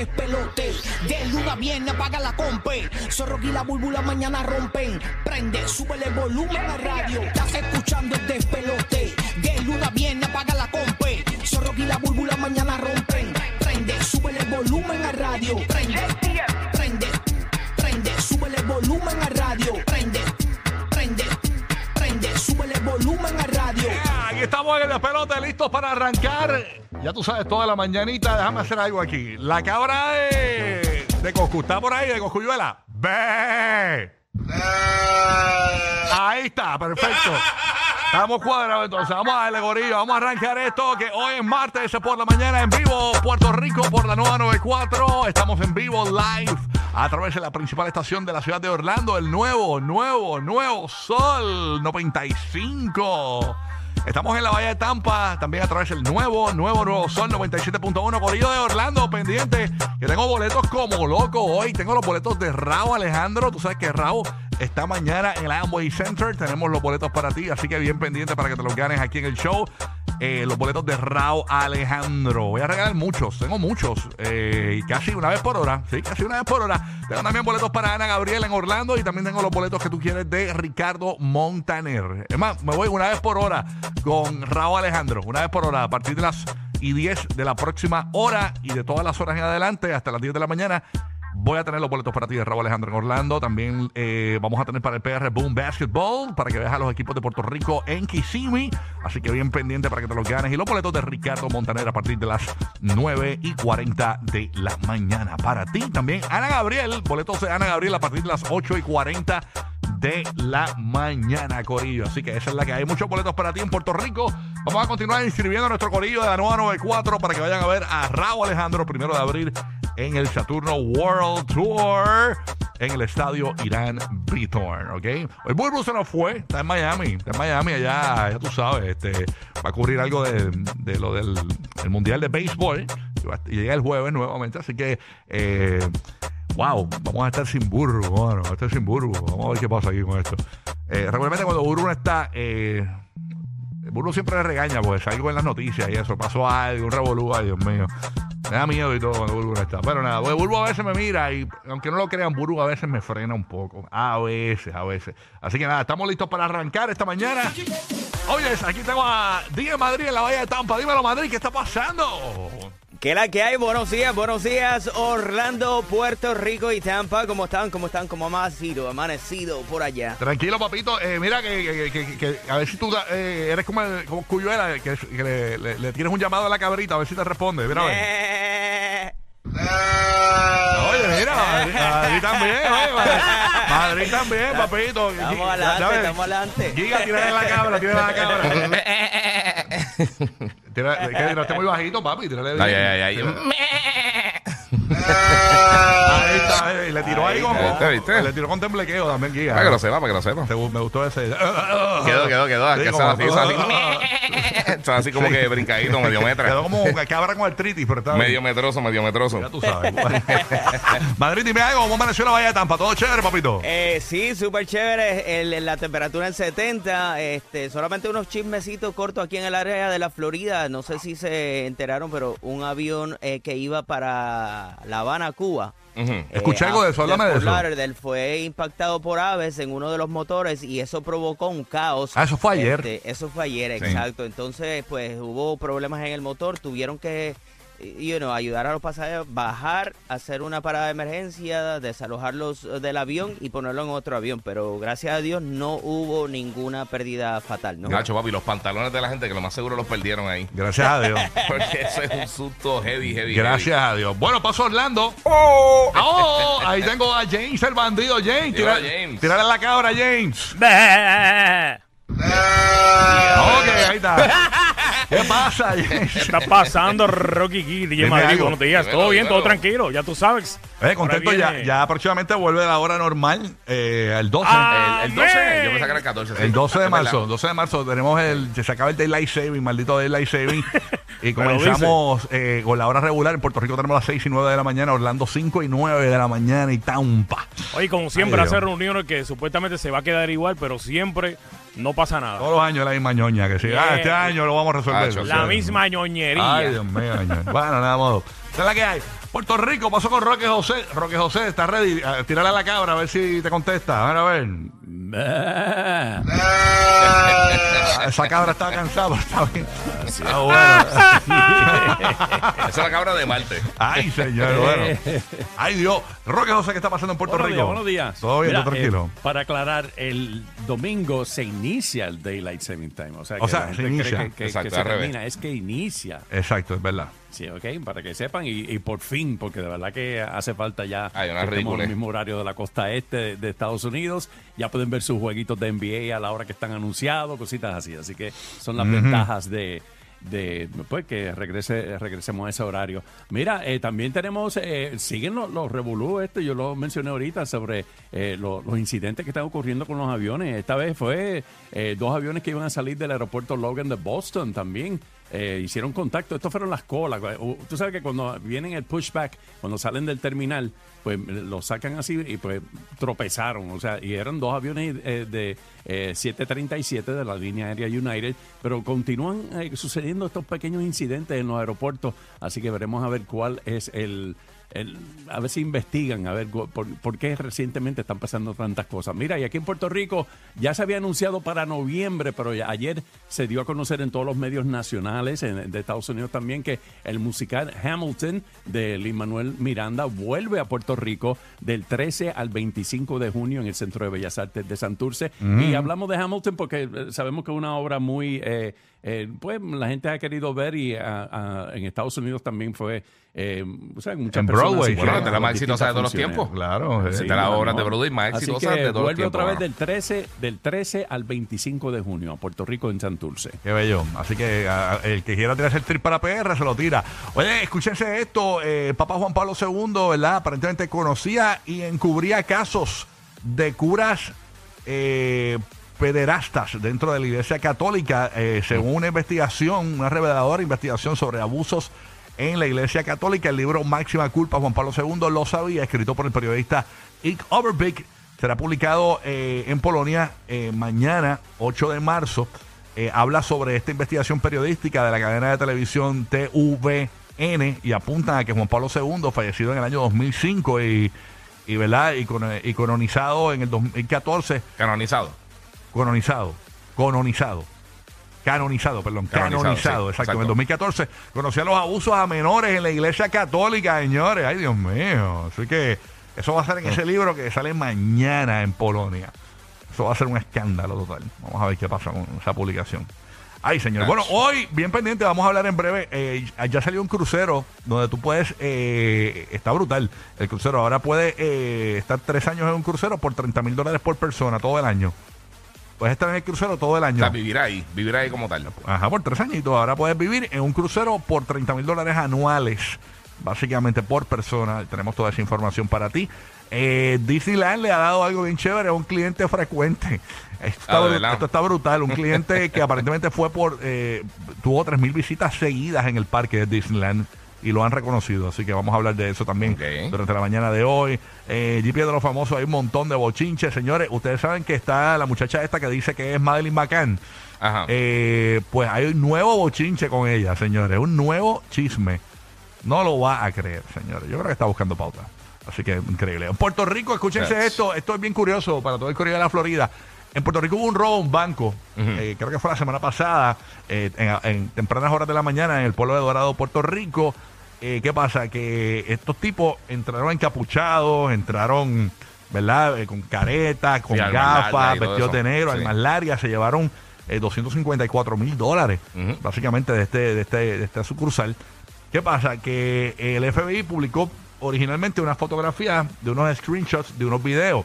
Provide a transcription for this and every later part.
Despelote. De luna viene, apaga la compe. Zorro y la búlbula mañana rompen. Prende, súbele el volumen a radio. Estás escuchando el despelote. De luna viene, apaga la compe. Zorro y la búlbula mañana rompen. Prende, súbele el volumen a radio. Prende, prende, prende, súbele el volumen a radio. Estamos en el despelote, listos para arrancar. Ya tú sabes, toda la mañanita, déjame hacer algo aquí. La cabra de, de Coscu, ¿está por ahí, de Coscuyuela? ¡Ve! Ahí está, perfecto. Estamos cuadrados entonces, vamos a darle gorillo, vamos a arrancar esto que hoy es martes por la mañana en vivo, Puerto Rico por la nueva 94, estamos en vivo live a través de la principal estación de la ciudad de Orlando, el nuevo, nuevo, nuevo Sol 95. Estamos en la Bahía de Tampa, también a través del nuevo, nuevo, nuevo Sol 97.1, Corillo de Orlando, pendiente, que tengo boletos como loco hoy. Tengo los boletos de Raúl Alejandro. Tú sabes que Raúl está mañana en el Amway Center. Tenemos los boletos para ti, así que bien pendiente para que te los ganes aquí en el show. Eh, los boletos de Raúl Alejandro. Voy a regalar muchos, tengo muchos, eh, casi una vez por hora, sí, casi una vez por hora. Tengo también boletos para Ana Gabriel en Orlando y también tengo los boletos que tú quieres de Ricardo Montaner. Es más, me voy una vez por hora con Raúl Alejandro, una vez por hora, a partir de las y 10 de la próxima hora y de todas las horas en adelante hasta las 10 de la mañana. Voy a tener los boletos para ti de Raúl Alejandro en Orlando. También eh, vamos a tener para el PR Boom Basketball para que veas a los equipos de Puerto Rico en Kissimmee. Así que bien pendiente para que te los ganes. Y los boletos de Ricardo Montaner a partir de las 9 y 40 de la mañana. Para ti también, Ana Gabriel. Boletos de Ana Gabriel a partir de las 8 y 40 de la mañana, Corillo. Así que esa es la que hay. Muchos boletos para ti en Puerto Rico. Vamos a continuar inscribiendo a nuestro Corillo de la nueva 94 para que vayan a ver a Raúl Alejandro primero de abril en el Saturno World Tour en el estadio Irán Bitorn, ¿ok? El Burbu se nos fue, está en Miami, está en Miami allá, ya tú sabes, este, va a ocurrir algo de, lo del el Mundial de Béisbol y llega el jueves nuevamente, así que eh, wow, vamos a estar sin Burbu, bueno, vamos a estar sin Burbu, vamos a ver qué pasa aquí con esto. Eh, regularmente cuando Burbu no está, eh, Burbu siempre le regaña porque salgo en las noticias y eso, pasó algo, un revolú, ay Dios mío. Me da miedo y todo cuando Burbu está. Pero nada, pues Burbu a veces me mira y aunque no lo crean, Burbu a veces me frena un poco. A veces, a veces. Así que nada, estamos listos para arrancar esta mañana. Oye, aquí tengo a Día Madrid en la Bahía de Tampa. Dímelo, Madrid, ¿qué está pasando? ¿Qué la que hay? Buenos días, buenos días, Orlando, Puerto Rico y Tampa. ¿Cómo están? ¿Cómo están? ¿Cómo amanecido? Amanecido por allá. Tranquilo, papito. Eh, mira que, que- que- que- a ver si tú eh, eres como, el- como Cuyuela, que, que le, le- le tienes un llamado a la cabrita, a ver si te responde. Mira, a ver. Eh, Oye, mira, Madrid, Madrid también, oye, Madrid, Madrid también, papito. Estamos adelante, estamos adelante. Giga, tírale la cabra, tírale la cabra. Tira- que no esté muy bajito, papi, tírale bien. Ay, ay, ay, ay. Ahí está, eh, le tiró ahí con, ¿Viste, viste? le tiró con temblequeo también, Giga. Para que lo sepa, para que lo sepa. Te Me gustó ese. Quedó, quedó, quedó. Sí, que como- son así, son así. Son así como que brincadito, medio Quedó metra. como cabra con artritis, pero está bien. Medio metroso, medio metroso. Ya tú sabes. Madrid, dime algo. ¿Cómo amaneció la Bahía de Tampa? ¿Todo chévere, papito? eh, sí, súper chévere. El- la temperatura en 70. Este, solamente unos chismecitos cortos aquí en el área de la Florida. No sé si se enteraron, pero un avión eh, que iba para La Habana, Cuba, Ujú. Escuché Eh, algo de eso, háblame de eso. Lauderdale fue impactado por aves en uno de los motores y eso provocó un caos. Ah, eso fue ayer. Este, eso fue ayer, Sí. exacto. Entonces, pues hubo problemas en el motor, tuvieron que you know, ayudar a los pasajeros, bajar, hacer una parada de emergencia, desalojarlos eh, del avión y ponerlo en otro avión. Pero gracias a Dios no hubo ninguna pérdida fatal, ¿no? Nacho, papi, los pantalones de la gente que lo más seguro los perdieron ahí. Gracias a Dios. Porque eso es un susto heavy, heavy. Gracias a Dios. Bueno, paso Orlando. Oh, ahí tengo a James, el bandido. James, tira- James. tirale la cabra, James. Ok, ahí está. ¿Qué pasa? ¿Qué está pasando, Rocky Kid? DJ Madrid, buenos días. Todo bien, todo tranquilo, ya tú sabes. Eh, contento ya. Ya próximamente vuelve la hora normal, eh, el 12. Ah, El, el 12, Amén. yo que era el 14. sí. El 12 de marzo, 12 de marzo tenemos el, se acaba el Daylight Saving, maldito Daylight Saving. y comenzamos eh, con la hora regular. En Puerto Rico tenemos las 6 y 9 de la mañana, Orlando 5 y 9 de la mañana y Tampa. Oye, como siempre, Ay, hace Dios. reuniones que supuestamente se va a quedar igual, pero siempre no pasa nada. Todos los años la misma ñoña, que sí. Ah, este año lo vamos a resolver. Yo La misma ñoñería. Ay, Dios mío, ñoña. Bueno, nada modo. Esa es la que hay. Puerto Rico pasó con Roque José. Roque José, ¿está ready? Tírale a la cabra a ver si te contesta. A ver, a ver. Ah, Esa cabra estaba cansada, pero está bien. Ah, bueno. Esa es la cabra de Marte. Ay, señor, bueno. Ay, Dios. Roque José, ¿qué está pasando en Puerto buenos Rico? días, buenos días. Todo bien, Mira, todo tranquilo. eh, para aclarar, el domingo se inicia el Daylight Saving Time. O sea, O que sea, la gente se inicia. que, que- Exacto, que se revés. termina. Es que inicia. Exacto, es verdad. Sí, ok, para que sepan. Y, y por fin, porque de verdad que hace falta ya Hay una que en el mismo horario de la costa este de, de Estados Unidos. Ya pueden ver sus jueguitos de NBA a la hora que están anunciados, cositas así. Así que son las ventajas de de pues que regrese regresemos a ese horario mira eh, también tenemos eh, siguen los, los revolú esto yo lo mencioné ahorita sobre eh, lo- los incidentes que están ocurriendo con los aviones esta vez fue eh, dos aviones que iban a salir del aeropuerto Logan de Boston también eh, hicieron contacto. Estos fueron las colas. Uh, Tú sabes que cuando vienen el pushback, cuando salen del terminal, pues lo sacan así y pues tropezaron. O sea, y eran dos aviones eh, de eh, 737 de la línea aérea United, pero continúan eh, sucediendo estos pequeños incidentes en los aeropuertos. Así que veremos a ver cuál es el. El- a ver si investigan, a ver por, por qué recientemente están pasando tantas cosas. Mira, y aquí en Puerto Rico ya se había anunciado para noviembre, pero ya ayer se dio a conocer en todos los medios nacionales en- de Estados Unidos también que el musical Hamilton de Lin Manuel Miranda vuelve a Puerto Rico del 13 al 25 de junio en el Centro de Bellas Artes de Santurce. Y hablamos de Hamilton porque eh, sabemos que es una obra muy, eh, eh, pues la gente ha querido ver y ah, ah, en Estados Unidos también fue, eh, o sea, muchas En personas Broadway, Bueno, de la a más las exitosa de todos los tiempos. Claro. Sí. de las no, obras de. Broadway más Así exitosas que de todos los vuelve otra tiempos, vez del 13, del 13 al 25 de junio a Puerto Rico en Santurce. Qué bello. Así que a- a- el que quiera tirarse el trip para PR se lo tira. Oye, escúchense esto. eh, Papa Juan Pablo II, ¿verdad? Aparentemente conocía y encubría casos de curas eh, pederastas dentro de la Iglesia Católica, eh, según una investigación, una reveladora investigación sobre abusos en la Iglesia Católica. El libro Máxima Culpa, Juan Pablo II lo sabía, escrito por el periodista Ike Overbeek. Será publicado eh, en Polonia eh, mañana, 8 de marzo. Habla sobre esta investigación periodística de la cadena de televisión TVN y apuntan a que Juan Pablo II, fallecido en el año 2005 y, y, y, con- y canonizado en el 2014, Canonizado. Canonizado, canonizado. Canonizado, perdón, Canonizado, canonizado, sí, exacto. En el exacto. 2014 conocía los abusos a menores en la iglesia católica, señores. Ay, Dios mío. Así que eso va a ser en ese libro que sale mañana en Polonia. Eso va a ser un escándalo total. Vamos a ver qué pasa con esa publicación. Ay, señor. Bueno, hoy, bien pendiente, vamos a hablar en breve. eh, ya salió un crucero donde tú puedes. eh, está brutal el crucero. Ahora puedes eh, estar tres años en un crucero por 30 mil dólares por persona todo el año. Puedes estar en el crucero todo el O año. sea, vivir ahí, vivir ahí como tal. Ajá, por tres añitos. Ahora puedes vivir en un crucero por 30 mil dólares anuales, básicamente por persona. Tenemos toda esa información para ti. Eh, Disneyland le ha dado algo bien chévere a un cliente frecuente. Esto está, Ah, está brutal. Un cliente que aparentemente fue por. eh, tuvo 3 mil visitas seguidas en el parque de Disneyland. Y lo han reconocido, así que vamos a hablar de eso también durante la mañana de hoy. Eh, GP de los famosos, hay un montón de bochinches, señores. Ustedes saben que está la muchacha esta que dice que es Madeline McCann. Ajá. Eh, pues hay un nuevo bochinche con ella, señores. Un nuevo chisme. No lo va a creer, señores. Yo creo que está buscando pauta. Así que increíble. En Puerto Rico, escúchense Yes. esto, esto es bien curioso para todo el corrido de la Florida. En Puerto Rico hubo un robo a un banco, eh, creo que fue la semana pasada, eh, en, en tempranas horas de la mañana en el pueblo de Dorado, Puerto Rico. Eh, ¿Qué pasa? Que estos tipos entraron encapuchados, entraron, ¿verdad? Con caretas, con Sí, gafas, vestidos de negro, Sí. armas largas, se llevaron eh, 254 mil dólares, básicamente, de este, de, este, de esta sucursal. ¿Qué pasa? Que el FBI publicó originalmente una fotografía de unos screenshots de unos videos.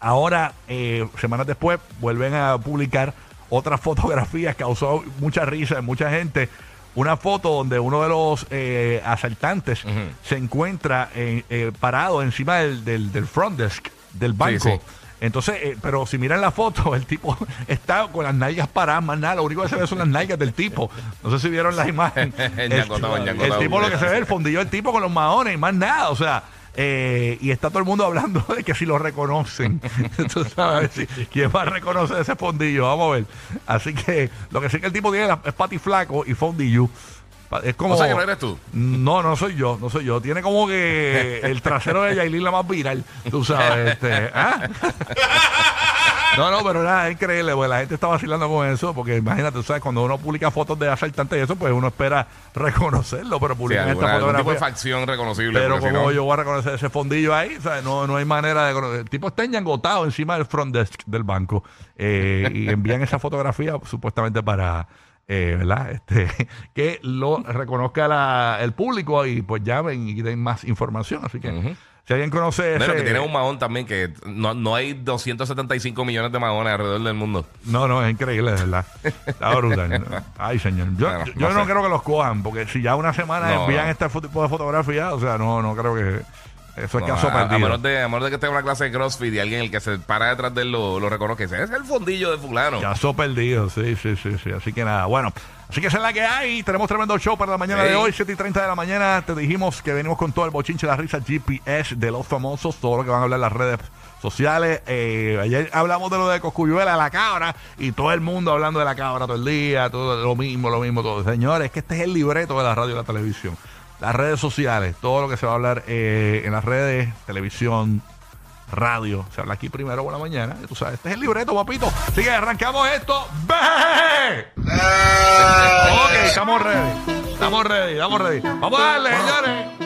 Ahora, eh, semanas después, vuelven a publicar otras fotografías. Causó mucha risa en mucha gente. Una foto donde uno de los eh, asaltantes se encuentra eh, eh, parado encima del, del, del front desk del banco. sí. Entonces, eh, pero si miran la foto, el tipo está con las nalgas paradas, más nada. Lo único que se ve son las nalgas del tipo. No sé si vieron la imagen. el, tipo lo que se ve, el fondillo del tipo con los maones y más nada. O sea, eh, y está todo el mundo hablando de que si lo reconocen. Tú sabes, si- ¿quién va a reconocer ese fondillo? Vamos a ver. Así que lo que sí que el tipo tiene la- es pati flaco y fondillo. Es como. O sea que no eres tú. No, no soy yo, no soy yo. Tiene como que el trasero de Yailin la más viral, tú sabes. Este, ¿ah? No, no, pero nada, es increíble, porque la gente está vacilando con eso, porque imagínate, tú sabes, cuando uno publica fotos de asaltantes y eso, pues uno espera reconocerlo, pero publican esta algún tipo de fotografía. facción reconocible. Pero si como no- yo voy a reconocer ese fondillo ahí, sea, no, no hay manera de conocer. El tipo está engangotado encima del front desk del banco eh, y envían esa fotografía supuestamente para, eh, ¿verdad? Este, que lo reconozca la- el público y pues llamen y den más información. Así que. Si alguien conoce ese... que tiene un mahón también, que no, no hay 275 millones de mahones alrededor del mundo. No, no, es increíble, de verdad. Está brutal. Ay, señor. Yo, Bueno, yo no sé. creo que los cojan, porque si ya una semana No, envían no. este tipo de fotografía, o sea, no, no creo que... Eso es No, caso a, a perdido. menos de, a menos de que esté en una clase de CrossFit y alguien el que se para detrás de él lo, lo reconozca. Ese es el fondillo de fulano. Caso perdido, sí, sí, sí, sí. Así que nada, bueno. Así que esa es la que hay. Tenemos tremendo show para la mañana de hoy, 7 y 30 de la mañana. Te dijimos que venimos con todo el bochinche, la risa GPS de los famosos, todo lo que van a hablar en las redes sociales. Eh, ayer hablamos de lo de Coscuyuela, la cabra, y todo el mundo hablando de la cabra todo el día, todo lo mismo, lo mismo, todo. Señores, es que este es el libreto de la radio y la televisión. Las redes sociales, todo lo que se va a hablar eh, en las redes, televisión, radio. Se habla aquí primero por la mañana. Tú sabes, este es el libreto, papito. Así que arrancamos esto. Ok, estamos ready. Estamos ready, estamos ready. Vamos a darle, señores.